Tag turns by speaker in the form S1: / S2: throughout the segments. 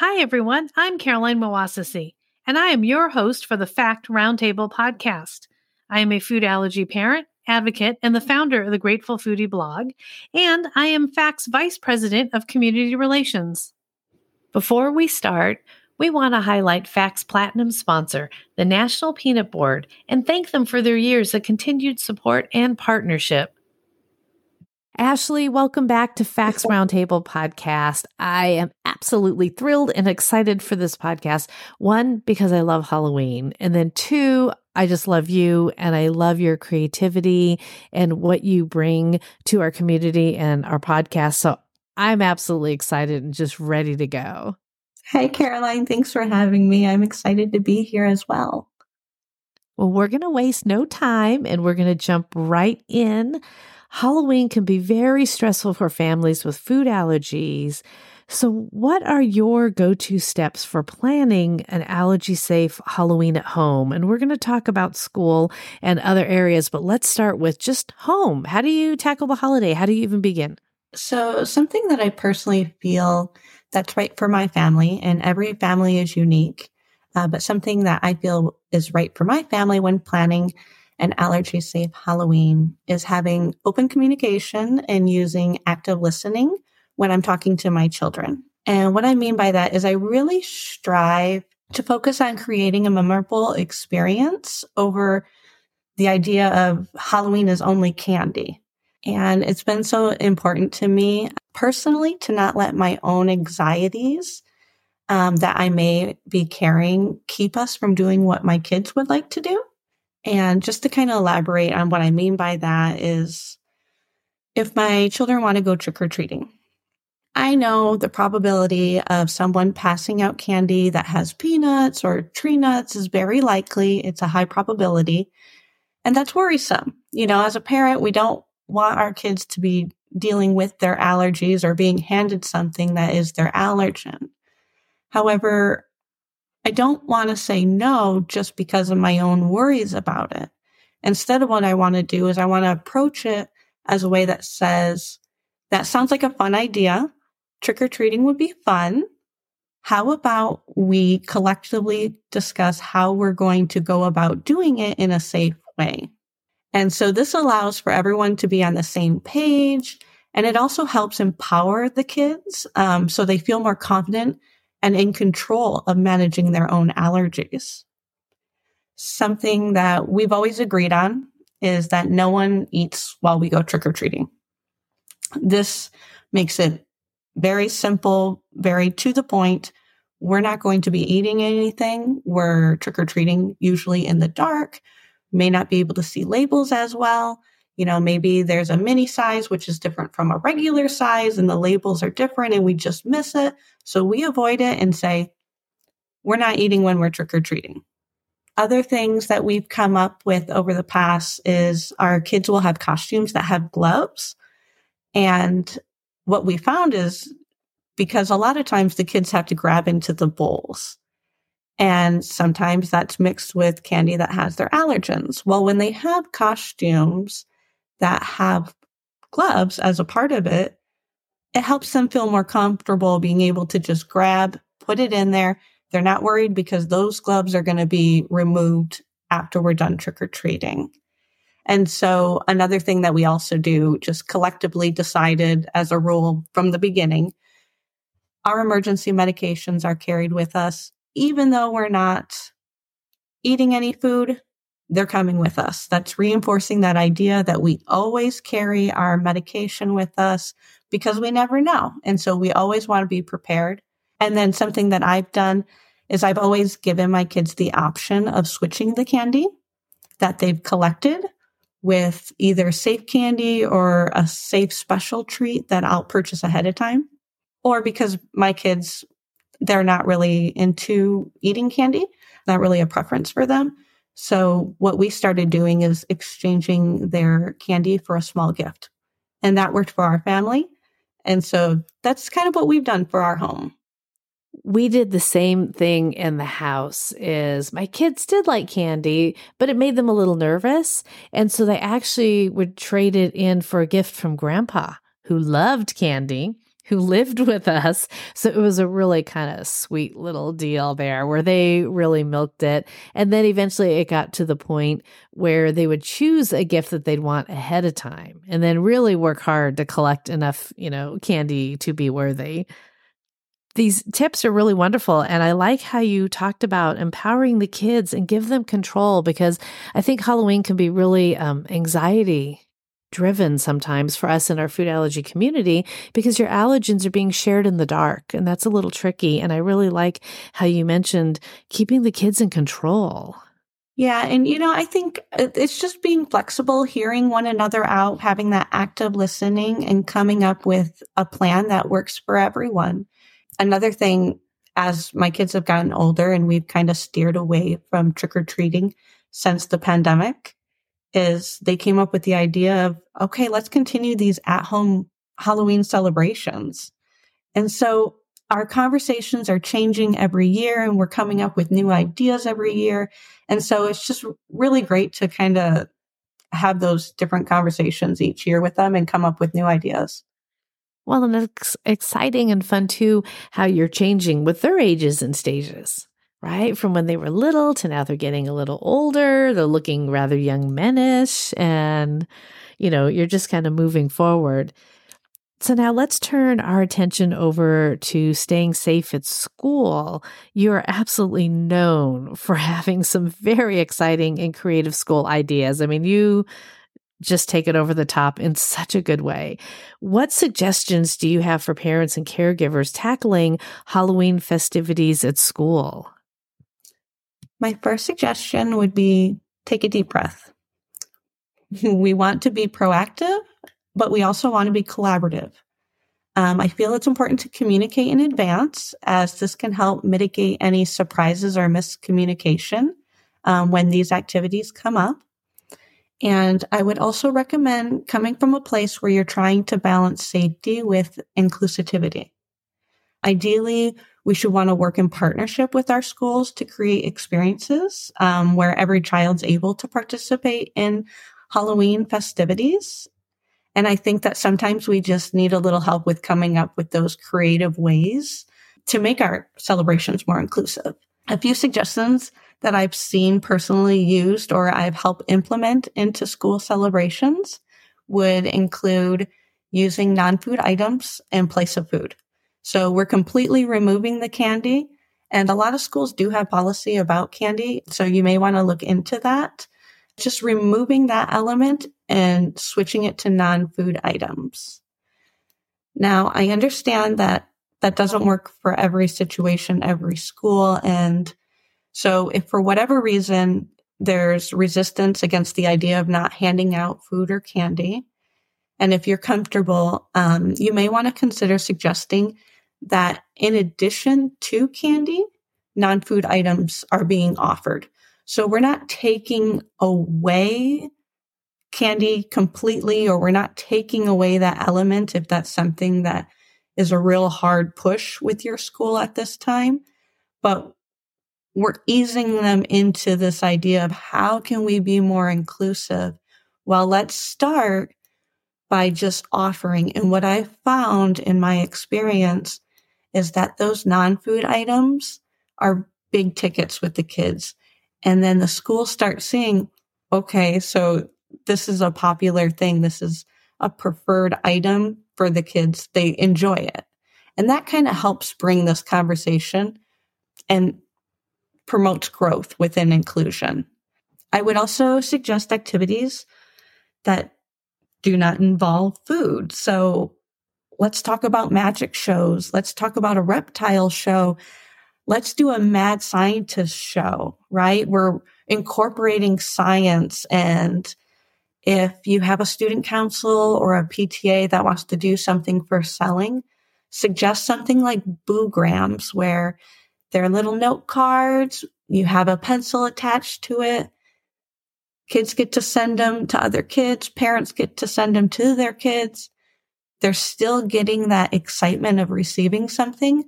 S1: Hi, everyone. I'm Caroline Moassessi, and I am your host for the FAACT Roundtable podcast. I am a food allergy parent, advocate, and the founder of the Grateful Foodie blog, and I am FAACT's Vice President of Community Relations. Before we start, we want to highlight FAACT's platinum sponsor, the National Peanut Board, and thank them for their years of continued support and partnership. Ashley, welcome back to FAACT's Roundtable podcast. I am absolutely thrilled and excited for this podcast. One, because I love Halloween. And then two, I just love you and I love your creativity and what you bring to our community and our podcast. So I'm absolutely excited and just ready to go.
S2: Hey, Caroline. Thanks for having me. I'm excited to be here as well.
S1: Well, we're going to waste no time and we're going to jump right in. Halloween can be very stressful for families with food allergies. So, what are your go to steps for planning an allergy safe Halloween at home? And we're going to talk about school and other areas, but let's start with just home. How do you tackle the holiday? How do you even begin?
S2: So, something that I personally feel that's right for my family, and every family is unique, uh, but something that I feel is right for my family when planning an allergy safe Halloween is having open communication and using active listening when I'm talking to my children. And what I mean by that is I really strive to focus on creating a memorable experience over the idea of Halloween is only candy. And it's been so important to me personally to not let my own anxieties um, that I may be carrying keep us from doing what my kids would like to do. And just to kind of elaborate on what I mean by that is if my children want to go trick or treating, I know the probability of someone passing out candy that has peanuts or tree nuts is very likely. It's a high probability. And that's worrisome. You know, as a parent, we don't want our kids to be dealing with their allergies or being handed something that is their allergen. However, I don't want to say no just because of my own worries about it. Instead of what I want to do is I want to approach it as a way that says, that sounds like a fun idea. Trick or treating would be fun. How about we collectively discuss how we're going to go about doing it in a safe way? And so this allows for everyone to be on the same page. And it also helps empower the kids um, so they feel more confident and in control of managing their own allergies. Something that we've always agreed on is that no one eats while we go trick or treating. This makes it very simple, very to the point. We're not going to be eating anything. We're trick or treating usually in the dark, may not be able to see labels as well. You know, maybe there's a mini size, which is different from a regular size, and the labels are different and we just miss it. So we avoid it and say, we're not eating when we're trick or treating. Other things that we've come up with over the past is our kids will have costumes that have gloves. And what we found is because a lot of times the kids have to grab into the bowls. And sometimes that's mixed with candy that has their allergens. Well, when they have costumes that have gloves as a part of it, it helps them feel more comfortable being able to just grab, put it in there. They're not worried because those gloves are going to be removed after we're done trick or treating. And so another thing that we also do, just collectively decided as a rule from the beginning, our emergency medications are carried with us, even though we're not eating any food, they're coming with us. That's reinforcing that idea that we always carry our medication with us because we never know. And so we always want to be prepared. And then something that I've done is I've always given my kids the option of switching the candy that they've collected with either safe candy or a safe special treat that I'll purchase ahead of time. Or because my kids, they're not really into eating candy, not really a preference for them. So what we started doing is exchanging their candy for a small gift. And that worked for our family. And so that's kind of what we've done for our home
S1: we did the same thing in the house is my kids did like candy but it made them a little nervous and so they actually would trade it in for a gift from grandpa who loved candy who lived with us so it was a really kind of sweet little deal there where they really milked it and then eventually it got to the point where they would choose a gift that they'd want ahead of time and then really work hard to collect enough you know candy to be worthy these tips are really wonderful. And I like how you talked about empowering the kids and give them control because I think Halloween can be really um, anxiety driven sometimes for us in our food allergy community because your allergens are being shared in the dark. And that's a little tricky. And I really like how you mentioned keeping the kids in control.
S2: Yeah. And, you know, I think uh, it's just being flexible, hearing one another out, having that active listening and coming up with a plan that works for everyone another thing as my kids have gotten older and we've kind of steered away from trick or treating since the pandemic is they came up with the idea of, okay, let's continue these at home Halloween celebrations. And so our conversations are changing every year and we're coming up with new ideas every year. And so it's just really great to kind of have those different conversations each year with them and come up with new ideas.
S1: Well, and it's exciting and fun too how you're changing with their ages and stages, right? From when they were little to now they're getting a little older, they're looking rather young menish, and you know, you're just kind of moving forward. So now let's turn our attention over to staying safe at school. You're absolutely known for having some very exciting and creative school ideas. I mean, you just take it over the top in such a good way. What suggestions do you have for parents and caregivers tackling Halloween festivities at school?
S2: My first suggestion would be take a deep breath. we want to be proactive, but we also want to be collaborative. Um, I feel it's important to communicate in advance as this can help mitigate any surprises or miscommunication um, when these activities come up. And I would also recommend coming from a place where you're trying to balance safety with inclusivity. Ideally, we should want to work in partnership with our schools to create experiences um, where every child's able to participate in Halloween festivities. And I think that sometimes we just need a little help with coming up with those creative ways to make our celebrations more inclusive. A few suggestions that I've seen personally used or I've helped implement into school celebrations would include using non food items in place of food. So we're completely removing the candy. And a lot of schools do have policy about candy. So you may want to look into that. Just removing that element and switching it to non food items. Now, I understand that that doesn't work for every situation, every school. And so if for whatever reason there's resistance against the idea of not handing out food or candy, and if you're comfortable, um, you may want to consider suggesting that in addition to candy, non food items are being offered. So we're not taking away candy completely, or we're not taking away that element if that's something that is a real hard push with your school at this time. But we're easing them into this idea of how can we be more inclusive? Well, let's start by just offering. And what I found in my experience is that those non-food items are big tickets with the kids. And then the school starts seeing, okay, so this is a popular thing. This is a preferred item for the kids. They enjoy it. And that kind of helps bring this conversation and promotes growth within inclusion. I would also suggest activities that do not involve food. So let's talk about magic shows. Let's talk about a reptile show. Let's do a mad scientist show, right? We're incorporating science and If you have a student council or a PTA that wants to do something for selling, suggest something like booograms where they're little note cards. You have a pencil attached to it. Kids get to send them to other kids. Parents get to send them to their kids. They're still getting that excitement of receiving something,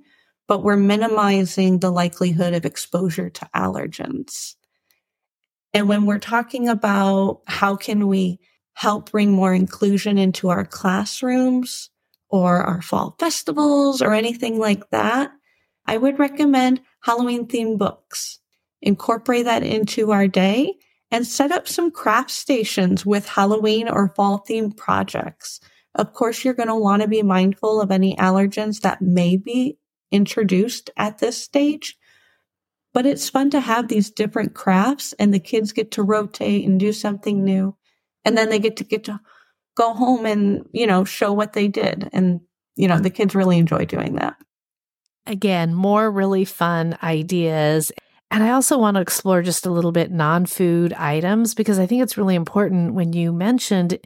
S2: but we're minimizing the likelihood of exposure to allergens. And when we're talking about how can we help bring more inclusion into our classrooms or our fall festivals or anything like that, I would recommend Halloween themed books. Incorporate that into our day and set up some craft stations with Halloween or fall themed projects. Of course, you're going to want to be mindful of any allergens that may be introduced at this stage. But it's fun to have these different crafts and the kids get to rotate and do something new. And then they get to get to go home and, you know, show what they did. And, you know, the kids really enjoy doing that.
S1: Again, more really fun ideas and I also want to explore just a little bit non food items because I think it's really important when you mentioned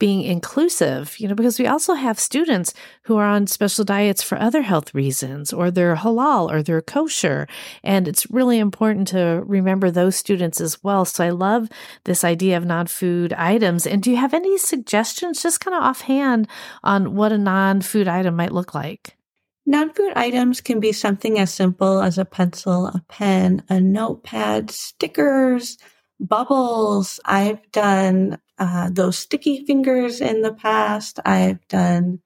S1: being inclusive, you know, because we also have students who are on special diets for other health reasons or they're halal or they're kosher. And it's really important to remember those students as well. So I love this idea of non food items. And do you have any suggestions, just kind of offhand, on what a non food item might look like?
S2: Non food items can be something as simple as a pencil, a pen, a notepad, stickers, bubbles. I've done uh, those sticky fingers in the past. I've done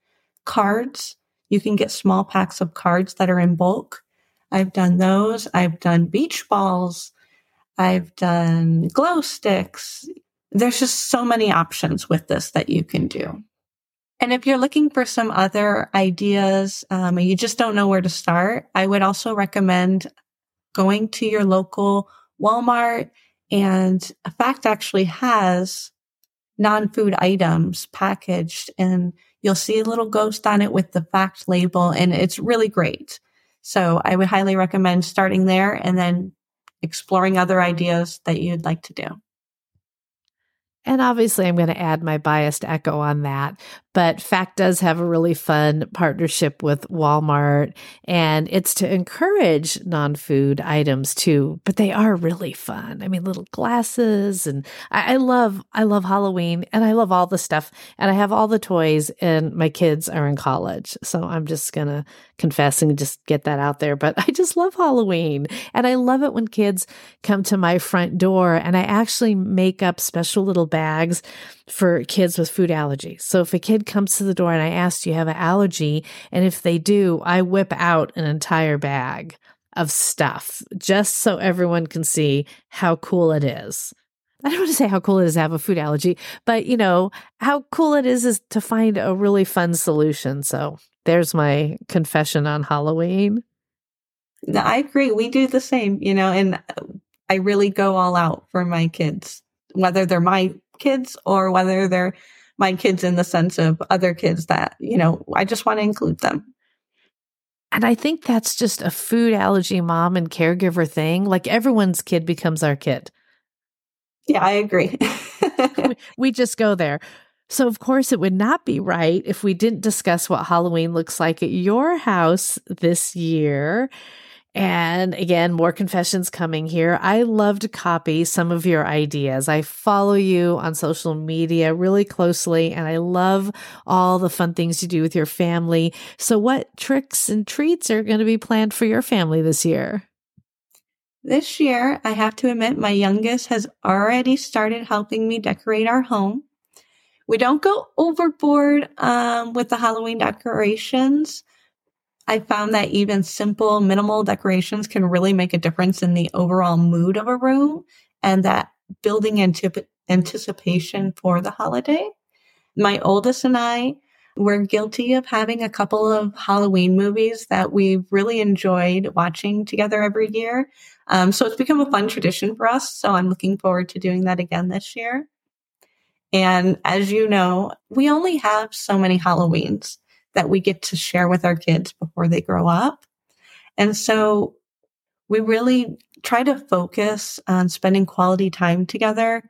S2: cards. You can get small packs of cards that are in bulk. I've done those. I've done beach balls. I've done glow sticks. There's just so many options with this that you can do. And if you're looking for some other ideas, um, you just don't know where to start, I would also recommend going to your local Walmart. And FAACT actually has non-food items packaged and you'll see a little ghost on it with the FAACT label and it's really great. So I would highly recommend starting there and then exploring other ideas that you'd like to do.
S1: And obviously, I'm going to add my biased echo on that. But FAACT does have a really fun partnership with Walmart, and it's to encourage non food items too. But they are really fun. I mean, little glasses, and I, I, love, I love Halloween, and I love all the stuff, and I have all the toys, and my kids are in college, so I'm just gonna confess and just get that out there. But I just love Halloween, and I love it when kids come to my front door, and I actually make up special little bags for kids with food allergies. So if a kid comes to the door and I ask, Do you have an allergy? And if they do, I whip out an entire bag of stuff just so everyone can see how cool it is. I don't want to say how cool it is to have a food allergy, but you know, how cool it is is to find a really fun solution. So there's my confession on Halloween.
S2: I agree. We do the same, you know, and I really go all out for my kids, whether they're my kids or whether they're my kids in the sense of other kids that, you know, I just want to include them.
S1: And I think that's just a food allergy mom and caregiver thing. Like everyone's kid becomes our kid.
S2: Yeah, I agree.
S1: we, we just go there. So, of course, it would not be right if we didn't discuss what Halloween looks like at your house this year. And again, more confessions coming here. I love to copy some of your ideas. I follow you on social media really closely, and I love all the fun things you do with your family. So, what tricks and treats are going to be planned for your family this year?
S2: This year, I have to admit, my youngest has already started helping me decorate our home. We don't go overboard um, with the Halloween decorations I found that even simple, minimal decorations can really make a difference in the overall mood of a room and that building antip- anticipation for the holiday. My oldest and I were guilty of having a couple of Halloween movies that we've really enjoyed watching together every year. Um, so it's become a fun tradition for us. So I'm looking forward to doing that again this year. And as you know, we only have so many Halloweens that we get to share with our kids before they grow up. And so we really try to focus on spending quality time together.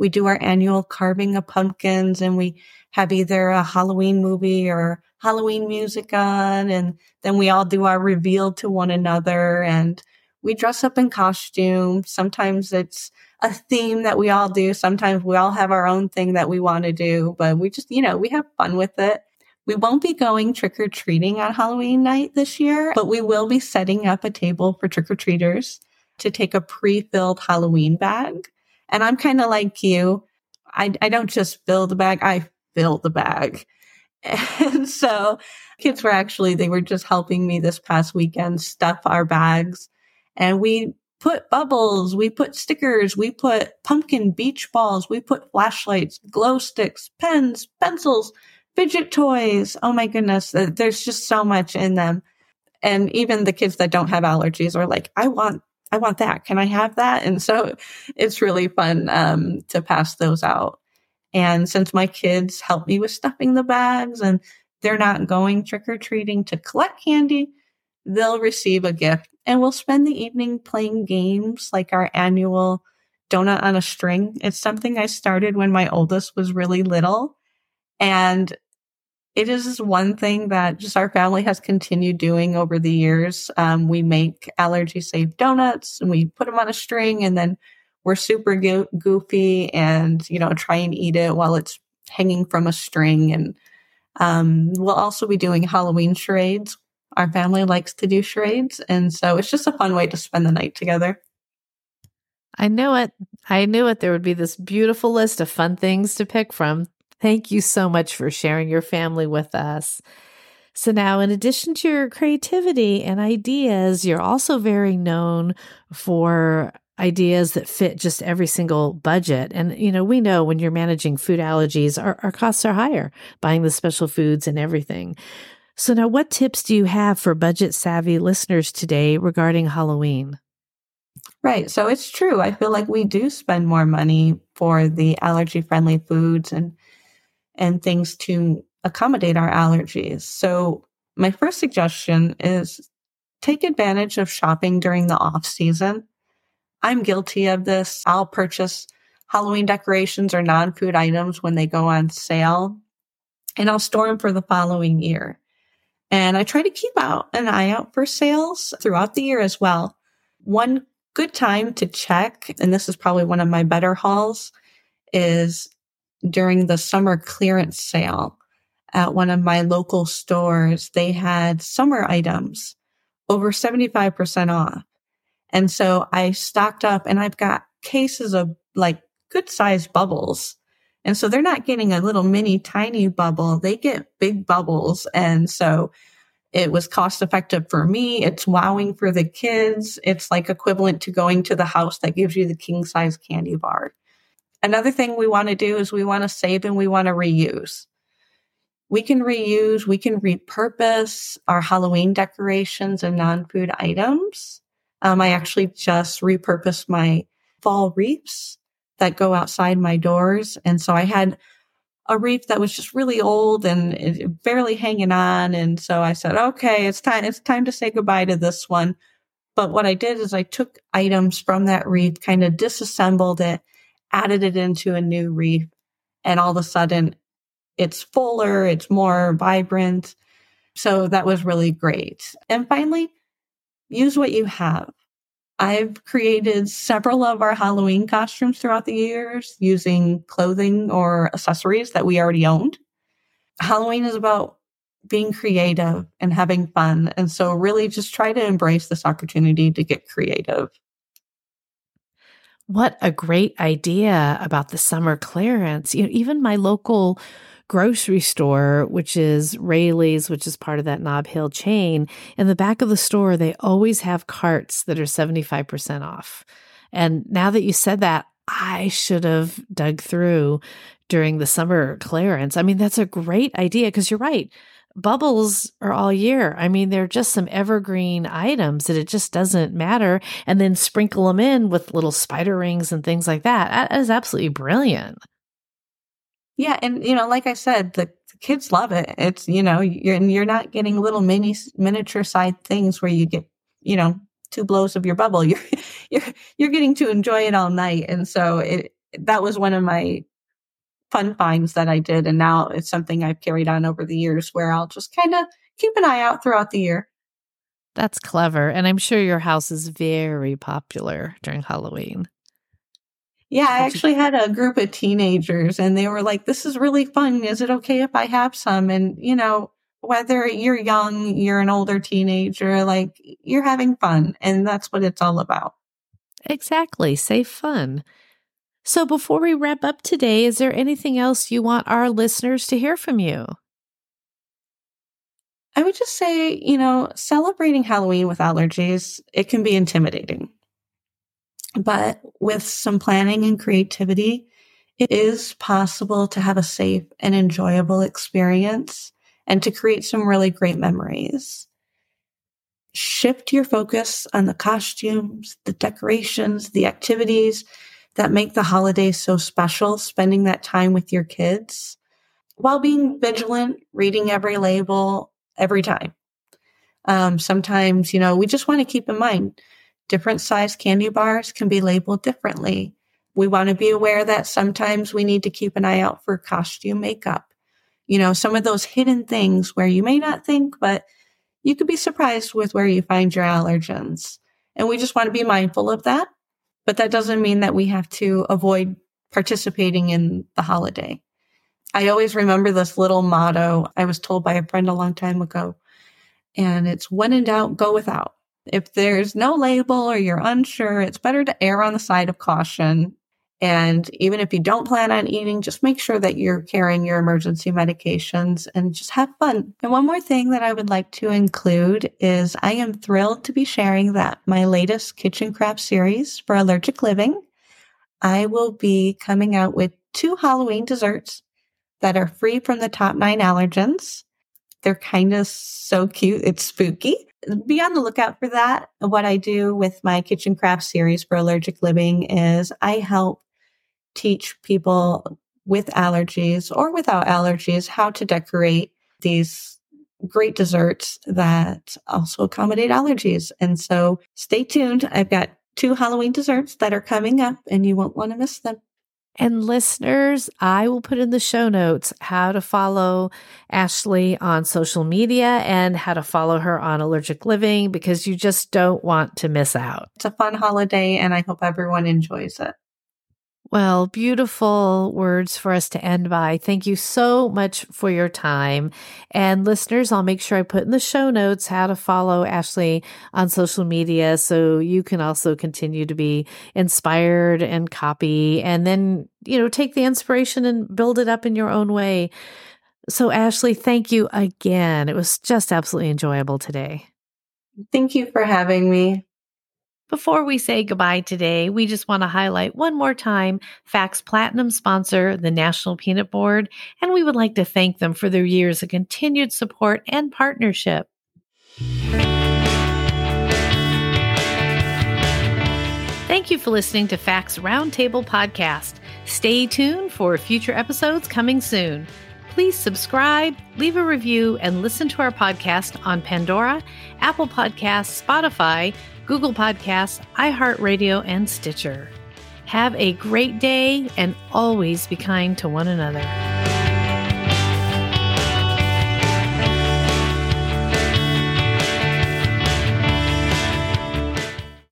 S2: we do our annual carving of pumpkins and we have either a Halloween movie or Halloween music on. And then we all do our reveal to one another and we dress up in costume. Sometimes it's a theme that we all do. Sometimes we all have our own thing that we want to do, but we just, you know, we have fun with it. We won't be going trick or treating on Halloween night this year, but we will be setting up a table for trick or treaters to take a pre filled Halloween bag. And I'm kind of like you. I, I don't just fill the bag, I fill the bag. And so kids were actually, they were just helping me this past weekend stuff our bags. And we put bubbles, we put stickers, we put pumpkin beach balls, we put flashlights, glow sticks, pens, pencils, fidget toys. Oh my goodness. There's just so much in them. And even the kids that don't have allergies are like, I want, I want that. Can I have that? And so it's really fun um, to pass those out. And since my kids help me with stuffing the bags and they're not going trick or treating to collect candy, they'll receive a gift and we'll spend the evening playing games like our annual donut on a string. It's something I started when my oldest was really little. And it is one thing that just our family has continued doing over the years. Um, we make allergy safe donuts and we put them on a string and then we're super go- goofy and, you know, try and eat it while it's hanging from a string. And um, we'll also be doing Halloween charades. Our family likes to do charades. And so it's just a fun way to spend the night together.
S1: I knew it. I knew it. There would be this beautiful list of fun things to pick from. Thank you so much for sharing your family with us. So, now in addition to your creativity and ideas, you're also very known for ideas that fit just every single budget. And, you know, we know when you're managing food allergies, our, our costs are higher, buying the special foods and everything. So, now what tips do you have for budget savvy listeners today regarding Halloween?
S2: Right. So it's true. I feel like we do spend more money for the allergy friendly foods and and things to accommodate our allergies. So my first suggestion is take advantage of shopping during the off season. I'm guilty of this. I'll purchase Halloween decorations or non-food items when they go on sale and I'll store them for the following year. And I try to keep out an eye out for sales throughout the year as well. One good time to check, and this is probably one of my better hauls, is during the summer clearance sale at one of my local stores. They had summer items over 75% off. And so I stocked up and I've got cases of like good sized bubbles. And so they're not getting a little mini tiny bubble. They get big bubbles. And so it was cost effective for me. It's wowing for the kids. It's like equivalent to going to the house that gives you the king size candy bar. Another thing we want to do is we want to save and we want to reuse. We can reuse, we can repurpose our Halloween decorations and non food items. Um, I actually just repurposed my fall wreaths that go outside my doors. And so I had a wreath that was just really old and barely hanging on. And so I said, okay, it's time, it's time to say goodbye to this one. But what I did is I took items from that wreath, kind of disassembled it, added it into a new wreath, and all of a sudden it's fuller, it's more vibrant. So that was really great. And finally, use what you have. I've created several of our Halloween costumes throughout the years using clothing or accessories that we already owned. Halloween is about being creative and having fun. And so, really, just try to embrace this opportunity to get creative.
S1: What a great idea about the summer clearance. You know, even my local grocery store, which is Raley's, which is part of that Nob Hill chain, in the back of the store, they always have carts that are 75% off. And now that you said that, I should have dug through during the summer clearance. I mean, that's a great idea because you're right bubbles are all year. I mean, they're just some evergreen items that it just doesn't matter. And then sprinkle them in with little spider rings and things like that. That is absolutely brilliant.
S2: Yeah. And, you know, like I said, the, kids love it. It's, you know, you're, you're not getting little mini miniature side things where you get, you know, two blows of your bubble. You're, you're, you're getting to enjoy it all night. And so it, that was one of my fun finds that I did. And now it's something I've carried on over the years where I'll just kind of keep an eye out throughout the year.
S1: That's clever. And I'm sure your house is very popular during Halloween.
S2: Yeah, I actually had a group of teenagers and they were like, this is really fun. Is it okay if I have some? And, you know, whether you're young, you're an older teenager, like you're having fun. And that's what it's all about.
S1: Exactly. Safe fun. So before we wrap up today, is there anything else you want our listeners to hear from you?
S2: I would just say, you know, celebrating Halloween with allergies, it can be intimidating. But with some planning and creativity, it is possible to have a safe and enjoyable experience and to create some really great memories. Shift your focus on the costumes, the decorations, the activities that make the holidays so special, spending that time with your kids while being vigilant, reading every label every time. Um, sometimes, you know, we just want to keep in mind different size candy bars can be labeled differently. We want to be aware that sometimes we need to keep an eye out for costume makeup. You know, some of those hidden things where you may not think, but you could be surprised with where you find your allergens. And we just want to be mindful of that. But that doesn't mean that we have to avoid participating in the holiday. I always remember this little motto I was told by a friend a long time ago. And it's when in doubt, go without. If there's no label or you're unsure, it's better to err on the side of caution. And even if you don't plan on eating, just make sure that you're carrying your emergency medications and just have fun. And one more thing that I would like to include is I am thrilled to be sharing that my latest kitchen craft series for allergic living, I will be coming out with two Halloween desserts that are free from the top nine allergens. They're kind of so cute. It's spooky. Be on the lookout for that. What I do with my kitchen craft series for allergic living is I help teach people with allergies or without allergies how to decorate these great desserts that also accommodate allergies. And so stay tuned. I've got two Halloween desserts that are coming up and you won't want to miss them.
S1: And listeners, I will put in the show notes how to follow Ashley on social media and how to follow her on Allergic Living because you just don't want to miss out.
S2: It's a fun holiday and I hope everyone enjoys it.
S1: Well, beautiful words for us to end by. Thank you so much for your time. And listeners, I'll make sure I put in the show notes how to follow Ashley on social media so you can also continue to be inspired and copy and then, you know, take the inspiration and build it up in your own way. So, Ashley, thank you again. It was just absolutely enjoyable today.
S2: Thank you for having me.
S3: Before we say goodbye today, we just want to highlight one more time FAACT's Platinum sponsor, the National Peanut Board, and we would like to thank them for their years of continued support and partnership. Thank you for listening to FAACT's Roundtable podcast. Stay tuned for future episodes coming soon. Please subscribe, leave a review, and listen to our podcast on Pandora, Apple Podcasts, Spotify, Google Podcasts, iHeartRadio, and Stitcher. Have a great day and always be kind to one another.